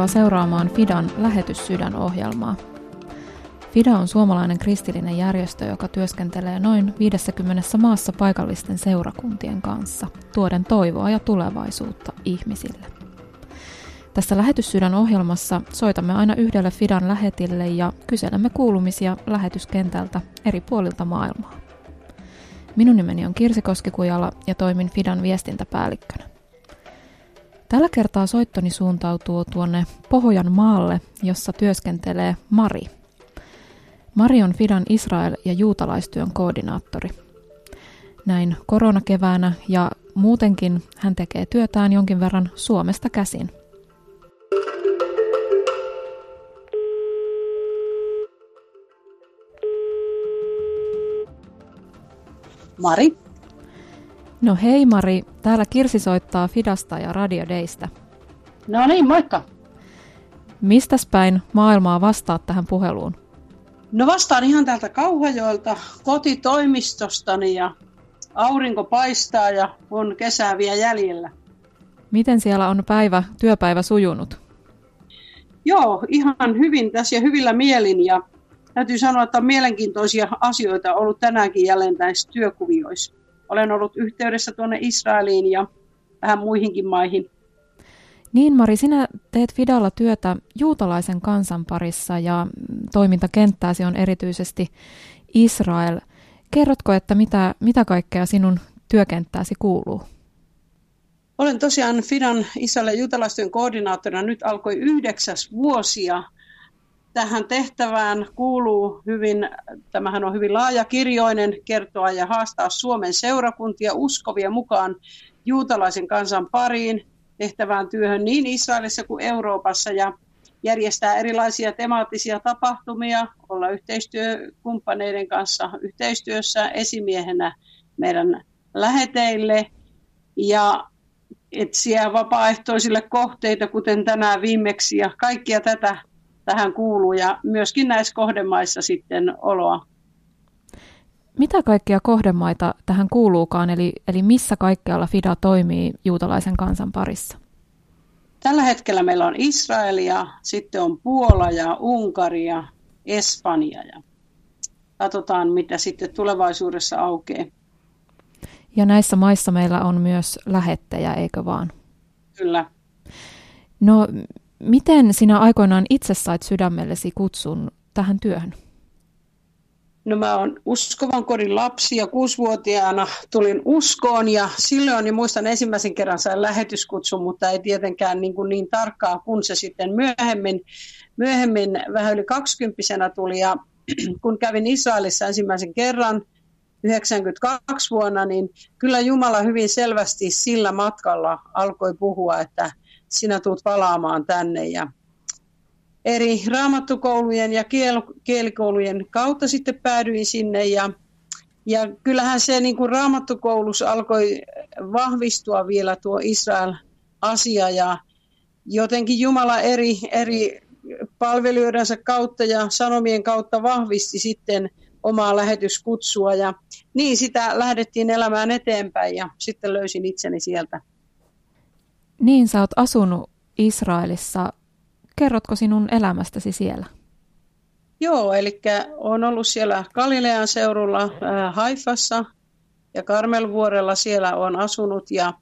Tervetuloa seuraamaan Fidan lähetyssydän-ohjelmaa. FIDA on suomalainen kristillinen järjestö, joka työskentelee noin 50 maassa paikallisten seurakuntien kanssa, tuoden toivoa ja tulevaisuutta ihmisille. Tässä lähetyssydän ohjelmassa soitamme aina yhdelle Fidan lähetille ja kyselemme kuulumisia lähetyskentältä eri puolilta maailmaa. Minun nimeni on Kirsi Koskikujala ja toimin Fidan viestintäpäällikkönä. Tällä kertaa soittoni suuntautuu tuonne Pohjan maalle, jossa työskentelee Mari. Mari on Fidan Israel- ja juutalaistyön koordinaattori. Näin koronakeväänä ja muutenkin hän tekee työtään jonkin verran Suomesta käsin. Mari. No hei Mari, täällä Kirsi soittaa Fidasta ja Radio Daystä. No niin, moikka. Mistäs päin maailmaa vastaat tähän puheluun? No vastaan ihan täältä Kauhajoelta kotitoimistostani ja aurinko paistaa ja on kesää vielä jäljellä. Miten siellä on päivä, työpäivä sujunut? Joo, ihan hyvin tässä ja hyvillä mielin ja täytyy sanoa, että on mielenkiintoisia asioita ollut tänäänkin jälleen näissä työkuvioissa. Olen ollut yhteydessä tuonne Israeliin ja vähän muihinkin maihin. Niin Mari, sinä teet Fidalla työtä juutalaisen kansan parissa ja toimintakenttääsi on erityisesti Israel. Kerrotko, että mitä, mitä kaikkea sinun työkenttääsi kuuluu? Olen tosiaan Fidan Israelin juutalaistyön koordinaattorina. Nyt alkoi yhdeksäs vuosia tähän tehtävään kuuluu hyvin, tämähän on hyvin laajakirjoinen, kertoa ja haastaa Suomen seurakuntia uskovia mukaan juutalaisen kansan pariin tehtävään työhön niin Israelissa kuin Euroopassa ja järjestää erilaisia temaattisia tapahtumia, olla yhteistyökumppaneiden kanssa yhteistyössä esimiehenä meidän läheteille. Ja etsiä vapaaehtoisille kohteita, kuten tänään viimeksi, ja kaikkia tätä tähän kuuluu ja myöskin näissä kohdemaissa sitten oloa. Mitä kaikkia kohdemaita tähän kuuluukaan, eli, eli missä kaikkialla FIDA toimii juutalaisen kansan parissa? Tällä hetkellä meillä on Israelia, sitten on Puola ja Unkari ja Espanja ja katsotaan mitä sitten tulevaisuudessa aukeaa. Ja näissä maissa meillä on myös lähettejä, eikö vaan? Kyllä. No Miten sinä aikoinaan itse sait sydämellesi kutsun tähän työhön? No mä oon uskovan kodin lapsi ja kuusivuotiaana tulin uskoon ja silloin niin muistan ensimmäisen kerran sain lähetyskutsun, mutta ei tietenkään niin, kuin niin tarkkaa kun se sitten myöhemmin, myöhemmin vähän yli kaksikymppisenä tuli ja kun kävin Israelissa ensimmäisen kerran 92 vuonna, niin kyllä Jumala hyvin selvästi sillä matkalla alkoi puhua, että sinä tulet palaamaan tänne. Ja eri raamattukoulujen ja kiel- kielikoulujen kautta sitten päädyin sinne ja, ja kyllähän se niin kuin raamattukoulussa alkoi vahvistua vielä tuo Israel-asia ja jotenkin Jumala eri, eri palvelijoidensa kautta ja sanomien kautta vahvisti sitten omaa lähetyskutsua ja niin sitä lähdettiin elämään eteenpäin ja sitten löysin itseni sieltä. Niin, sä oot asunut Israelissa. Kerrotko sinun elämästäsi siellä? Joo, eli olen ollut siellä Galilean seurulla äh, Haifassa ja Karmelvuorella siellä on asunut ja,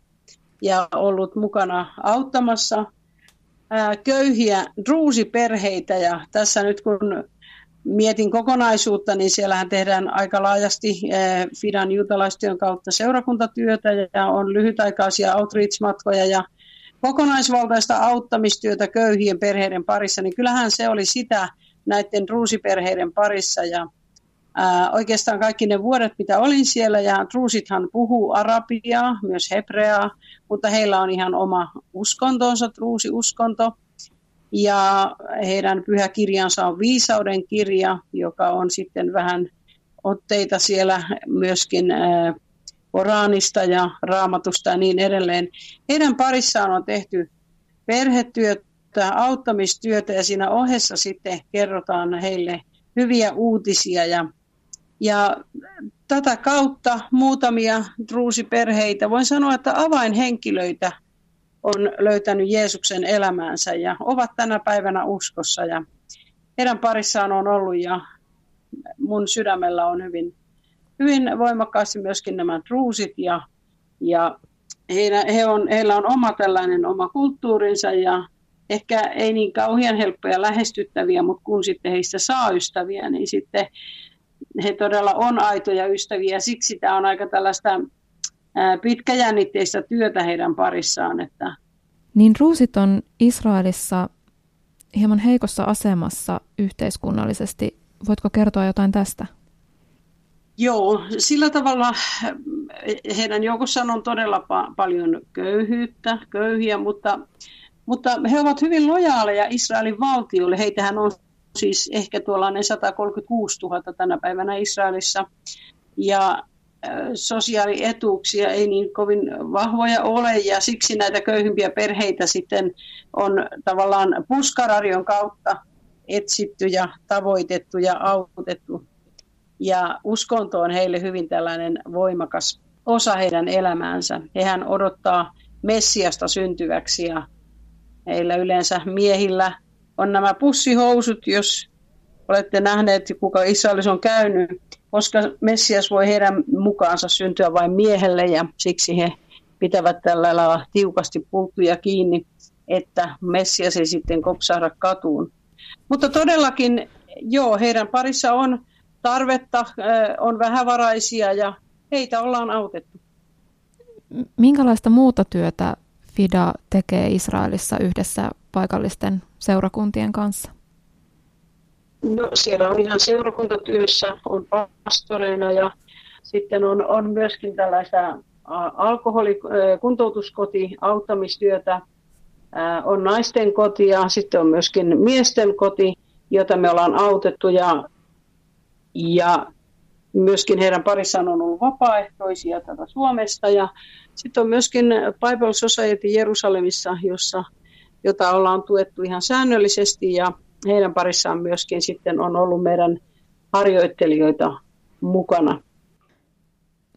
ja ollut mukana auttamassa äh, köyhiä druusiperheitä ja tässä nyt kun mietin kokonaisuutta, niin siellähän tehdään aika laajasti äh, Fidan juutalaistyön kautta seurakuntatyötä ja on lyhytaikaisia outreach-matkoja ja kokonaisvaltaista auttamistyötä köyhien perheiden parissa, niin kyllähän se oli sitä näiden ruusiperheiden parissa. Ja ää, oikeastaan kaikki ne vuodet, mitä olin siellä, ja ruusithan puhuu arabiaa, myös hebreaa, mutta heillä on ihan oma uskontonsa, ruusiuskonto. Ja heidän pyhäkirjansa on viisauden kirja, joka on sitten vähän otteita siellä myöskin ää, Koranista ja raamatusta ja niin edelleen. Heidän parissaan on tehty perhetyötä, auttamistyötä ja siinä ohessa sitten kerrotaan heille hyviä uutisia ja, ja tätä kautta muutamia druusiperheitä, voin sanoa, että avainhenkilöitä on löytänyt Jeesuksen elämäänsä ja ovat tänä päivänä uskossa. Ja heidän parissaan on ollut ja mun sydämellä on hyvin, hyvin voimakkaasti myöskin nämä druusit ja, ja heillä, he on, heillä on oma tällainen oma kulttuurinsa ja ehkä ei niin kauhean helppoja lähestyttäviä, mutta kun sitten heistä saa ystäviä, niin sitten he todella on aitoja ystäviä. Siksi tämä on aika tällaista pitkäjännitteistä työtä heidän parissaan. Että... Niin ruusit on Israelissa hieman heikossa asemassa yhteiskunnallisesti. Voitko kertoa jotain tästä? Joo, sillä tavalla heidän joukossaan on todella pa- paljon köyhyyttä, köyhiä, mutta, mutta he ovat hyvin lojaaleja Israelin valtiolle. Heitähän on siis ehkä tuollainen 136 000 tänä päivänä Israelissa. Ja sosiaalietuuksia ei niin kovin vahvoja ole ja siksi näitä köyhimpiä perheitä sitten on tavallaan puskararion kautta etsitty ja tavoitettu ja autettu. Ja uskonto on heille hyvin tällainen voimakas osa heidän elämäänsä. Hehän odottaa Messiasta syntyväksi ja heillä yleensä miehillä on nämä pussihousut, jos olette nähneet, kuka Israelissa on käynyt, koska Messias voi heidän mukaansa syntyä vain miehelle ja siksi he pitävät tällä lailla tiukasti pulttuja kiinni, että Messias ei sitten kopsahda katuun. Mutta todellakin, joo, heidän parissa on tarvetta, on vähävaraisia ja heitä ollaan autettu. Minkälaista muuta työtä FIDA tekee Israelissa yhdessä paikallisten seurakuntien kanssa? No, siellä on ihan seurakuntatyössä, on pastoreina ja sitten on, on myöskin tällaista alkoholikuntoutuskoti, auttamistyötä, on naisten koti ja sitten on myöskin miesten koti, jota me ollaan autettu ja, ja myöskin heidän parissaan on ollut vapaaehtoisia tätä Suomesta. Ja sitten on myöskin Bible Society Jerusalemissa, jossa, jota ollaan tuettu ihan säännöllisesti. Ja heidän parissaan myöskin sitten on ollut meidän harjoittelijoita mukana.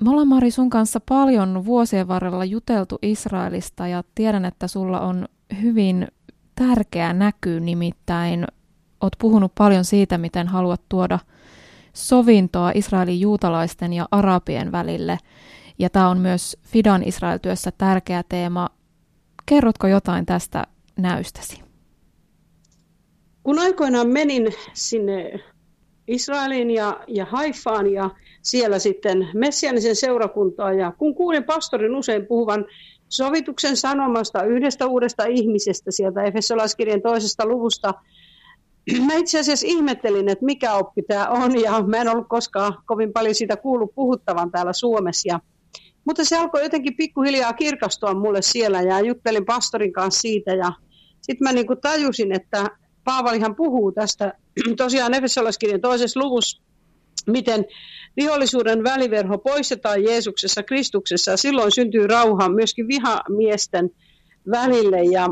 Me ollaan Mari sun kanssa paljon vuosien varrella juteltu Israelista ja tiedän, että sulla on hyvin tärkeä näky, nimittäin oot puhunut paljon siitä, miten haluat tuoda sovintoa Israelin juutalaisten ja arabien välille. Ja tämä on myös Fidan Israel-työssä tärkeä teema. Kerrotko jotain tästä näystäsi? kun aikoinaan menin sinne Israeliin ja, ja Haifaan ja siellä sitten messianisen seurakuntaa ja kun kuulin pastorin usein puhuvan sovituksen sanomasta yhdestä uudesta ihmisestä sieltä Efesolaiskirjan toisesta luvusta, mä itse asiassa ihmettelin, että mikä oppi tämä on ja mä en ollut koskaan kovin paljon siitä kuullut puhuttavan täällä Suomessa. Ja, mutta se alkoi jotenkin pikkuhiljaa kirkastua mulle siellä ja juttelin pastorin kanssa siitä ja sitten mä niin tajusin, että Paavalihan puhuu tästä tosiaan Efesolaiskirjan toisessa luvussa, miten vihollisuuden väliverho poistetaan Jeesuksessa, Kristuksessa ja silloin syntyy rauha myöskin vihamiesten välille. Ja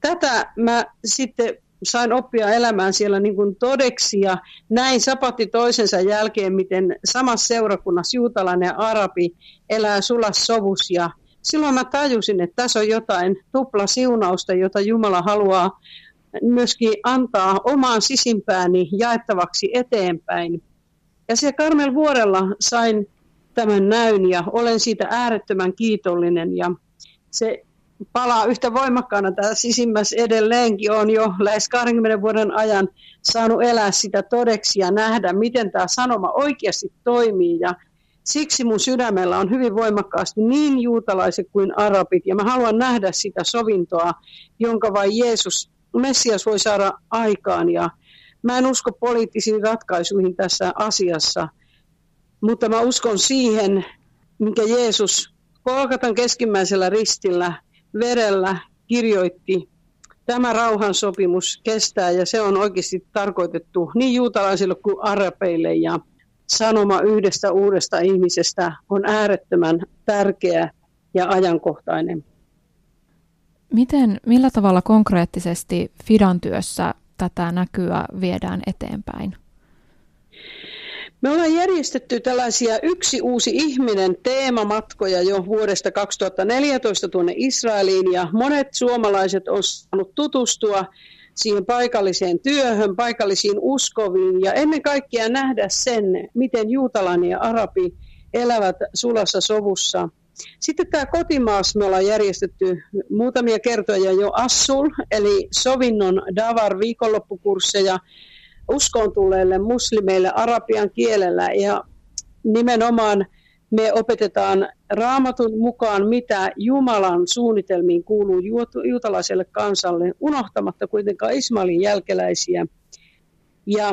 tätä mä sitten sain oppia elämään siellä niin kuin todeksi ja näin sapatti toisensa jälkeen, miten samassa seurakunnassa juutalainen ja arabi elää sulas sovus ja silloin mä tajusin, että tässä on jotain tupla siunausta, jota Jumala haluaa myöskin antaa omaan sisimpääni jaettavaksi eteenpäin. Ja se Karmel Vuorella sain tämän näyn ja olen siitä äärettömän kiitollinen ja se palaa yhtä voimakkaana tämä sisimmäs edelleenkin. on jo lähes 20 vuoden ajan saanut elää sitä todeksi ja nähdä, miten tämä sanoma oikeasti toimii. Ja siksi mun sydämellä on hyvin voimakkaasti niin juutalaiset kuin arabit. Ja mä haluan nähdä sitä sovintoa, jonka vain Jeesus Messias voi saada aikaan ja mä en usko poliittisiin ratkaisuihin tässä asiassa, mutta mä uskon siihen, minkä Jeesus Kolkatan keskimmäisellä ristillä verellä kirjoitti. Tämä rauhansopimus kestää ja se on oikeasti tarkoitettu niin juutalaisille kuin arabeille ja sanoma yhdestä uudesta ihmisestä on äärettömän tärkeä ja ajankohtainen. Miten, millä tavalla konkreettisesti Fidan työssä tätä näkyä viedään eteenpäin? Me ollaan järjestetty tällaisia yksi uusi ihminen teemamatkoja jo vuodesta 2014 tuonne Israeliin ja monet suomalaiset on saanut tutustua siihen paikalliseen työhön, paikallisiin uskoviin ja ennen kaikkea nähdä sen, miten juutalainen ja arabi elävät sulassa sovussa. Sitten tämä kotimaassa me ollaan järjestetty muutamia kertoja jo Assul, eli sovinnon Davar viikonloppukursseja uskoon tulleille muslimeille arabian kielellä ja nimenomaan me opetetaan raamatun mukaan, mitä Jumalan suunnitelmiin kuuluu juutalaiselle kansalle, unohtamatta kuitenkaan Ismailin jälkeläisiä. Ja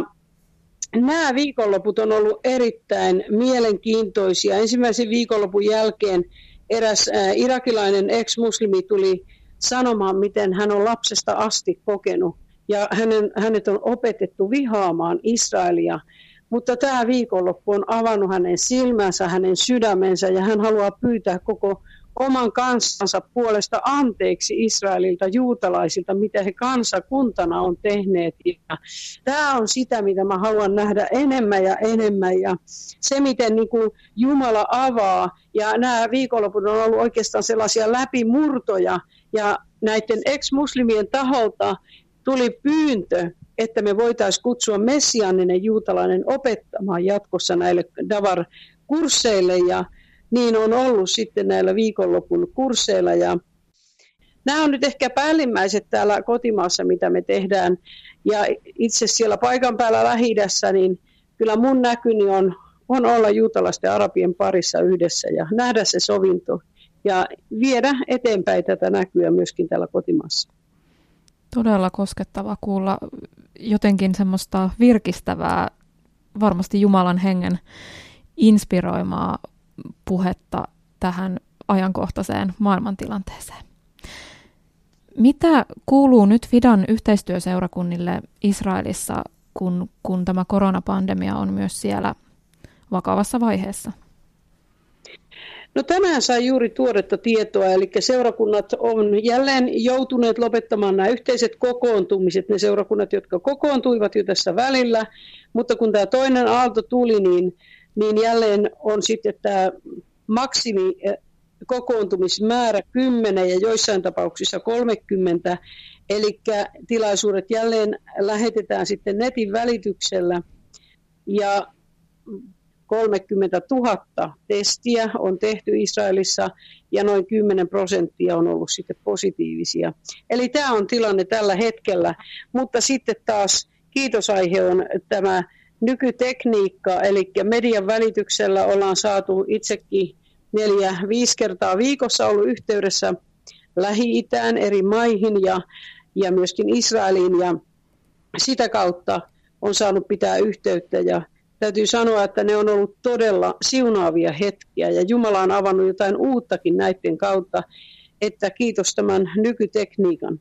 nämä viikonloput on ollut erittäin mielenkiintoisia. Ensimmäisen viikonlopun jälkeen eräs irakilainen ex-muslimi tuli sanomaan, miten hän on lapsesta asti kokenut. Ja hänen, hänet on opetettu vihaamaan Israelia mutta tämä viikonloppu on avannut hänen silmänsä, hänen sydämensä ja hän haluaa pyytää koko oman kansansa puolesta anteeksi Israelilta, juutalaisilta, mitä he kansakuntana on tehneet. Ja tämä on sitä, mitä mä haluan nähdä enemmän ja enemmän. Ja se, miten niin kuin Jumala avaa, ja nämä viikonloput on ollut oikeastaan sellaisia läpimurtoja, ja näiden ex-muslimien taholta tuli pyyntö, että me voitaisiin kutsua messianinen juutalainen opettamaan jatkossa näille Davar-kursseille ja niin on ollut sitten näillä viikonlopun kursseilla ja Nämä on nyt ehkä päällimmäiset täällä kotimaassa, mitä me tehdään. Ja itse siellä paikan päällä lähi niin kyllä mun näkyni on, on olla juutalaisten arabien parissa yhdessä ja nähdä se sovinto ja viedä eteenpäin tätä näkyä myöskin täällä kotimaassa. Todella koskettava kuulla jotenkin semmoista virkistävää, varmasti Jumalan hengen inspiroimaa puhetta tähän ajankohtaiseen maailmantilanteeseen. Mitä kuuluu nyt Fidan yhteistyöseurakunnille Israelissa, kun, kun tämä koronapandemia on myös siellä vakavassa vaiheessa? No tänään sai juuri tuoretta tietoa, eli seurakunnat on jälleen joutuneet lopettamaan nämä yhteiset kokoontumiset, ne seurakunnat, jotka kokoontuivat jo tässä välillä, mutta kun tämä toinen aalto tuli, niin, niin jälleen on sitten tämä maksimi eh, kokoontumismäärä 10 ja joissain tapauksissa 30, eli tilaisuudet jälleen lähetetään sitten netin välityksellä. Ja 30 000 testiä on tehty Israelissa ja noin 10 prosenttia on ollut sitten positiivisia. Eli tämä on tilanne tällä hetkellä, mutta sitten taas kiitosaihe on tämä nykytekniikka, eli median välityksellä ollaan saatu itsekin neljä, viisi kertaa viikossa ollut yhteydessä Lähi-Itään eri maihin ja, ja myöskin Israeliin ja sitä kautta on saanut pitää yhteyttä ja täytyy sanoa, että ne on ollut todella siunaavia hetkiä ja Jumala on avannut jotain uuttakin näiden kautta, että kiitos tämän nykytekniikan.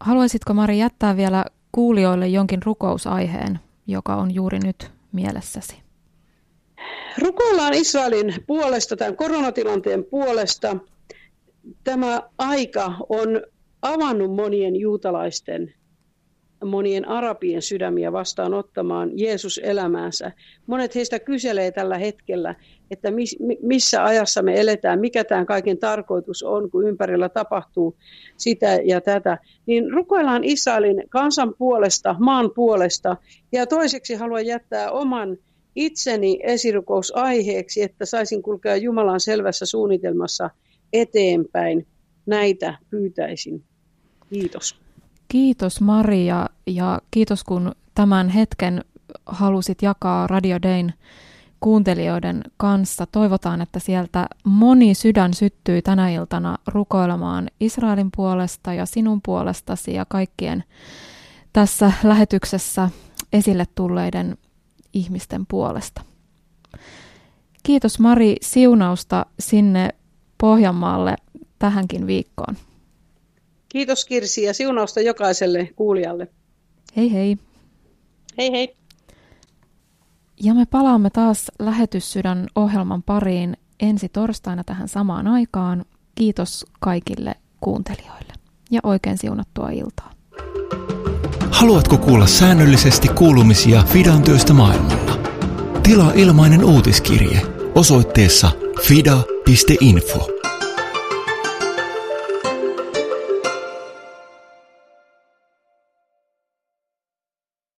Haluaisitko Mari jättää vielä kuulijoille jonkin rukousaiheen, joka on juuri nyt mielessäsi? Rukoillaan Israelin puolesta, tämän koronatilanteen puolesta. Tämä aika on avannut monien juutalaisten monien arabien sydämiä vastaanottamaan Jeesus elämäänsä. Monet heistä kyselee tällä hetkellä, että missä ajassa me eletään, mikä tämän kaiken tarkoitus on, kun ympärillä tapahtuu sitä ja tätä. Niin rukoillaan Israelin kansan puolesta, maan puolesta. Ja toiseksi haluan jättää oman itseni esirukousaiheeksi, että saisin kulkea Jumalan selvässä suunnitelmassa eteenpäin. Näitä pyytäisin. Kiitos. Kiitos Maria ja kiitos kun tämän hetken halusit jakaa Radio Dayn kuuntelijoiden kanssa. Toivotaan, että sieltä moni sydän syttyy tänä iltana rukoilemaan Israelin puolesta ja sinun puolestasi ja kaikkien tässä lähetyksessä esille tulleiden ihmisten puolesta. Kiitos Mari siunausta sinne Pohjanmaalle tähänkin viikkoon. Kiitos Kirsi ja siunausta jokaiselle kuulijalle. Hei hei. Hei hei. Ja me palaamme taas Lähetyssydän ohjelman pariin ensi torstaina tähän samaan aikaan. Kiitos kaikille kuuntelijoille ja oikein siunattua iltaa. Haluatko kuulla säännöllisesti kuulumisia Fidan työstä maailmalla? Tilaa ilmainen uutiskirje osoitteessa fida.info.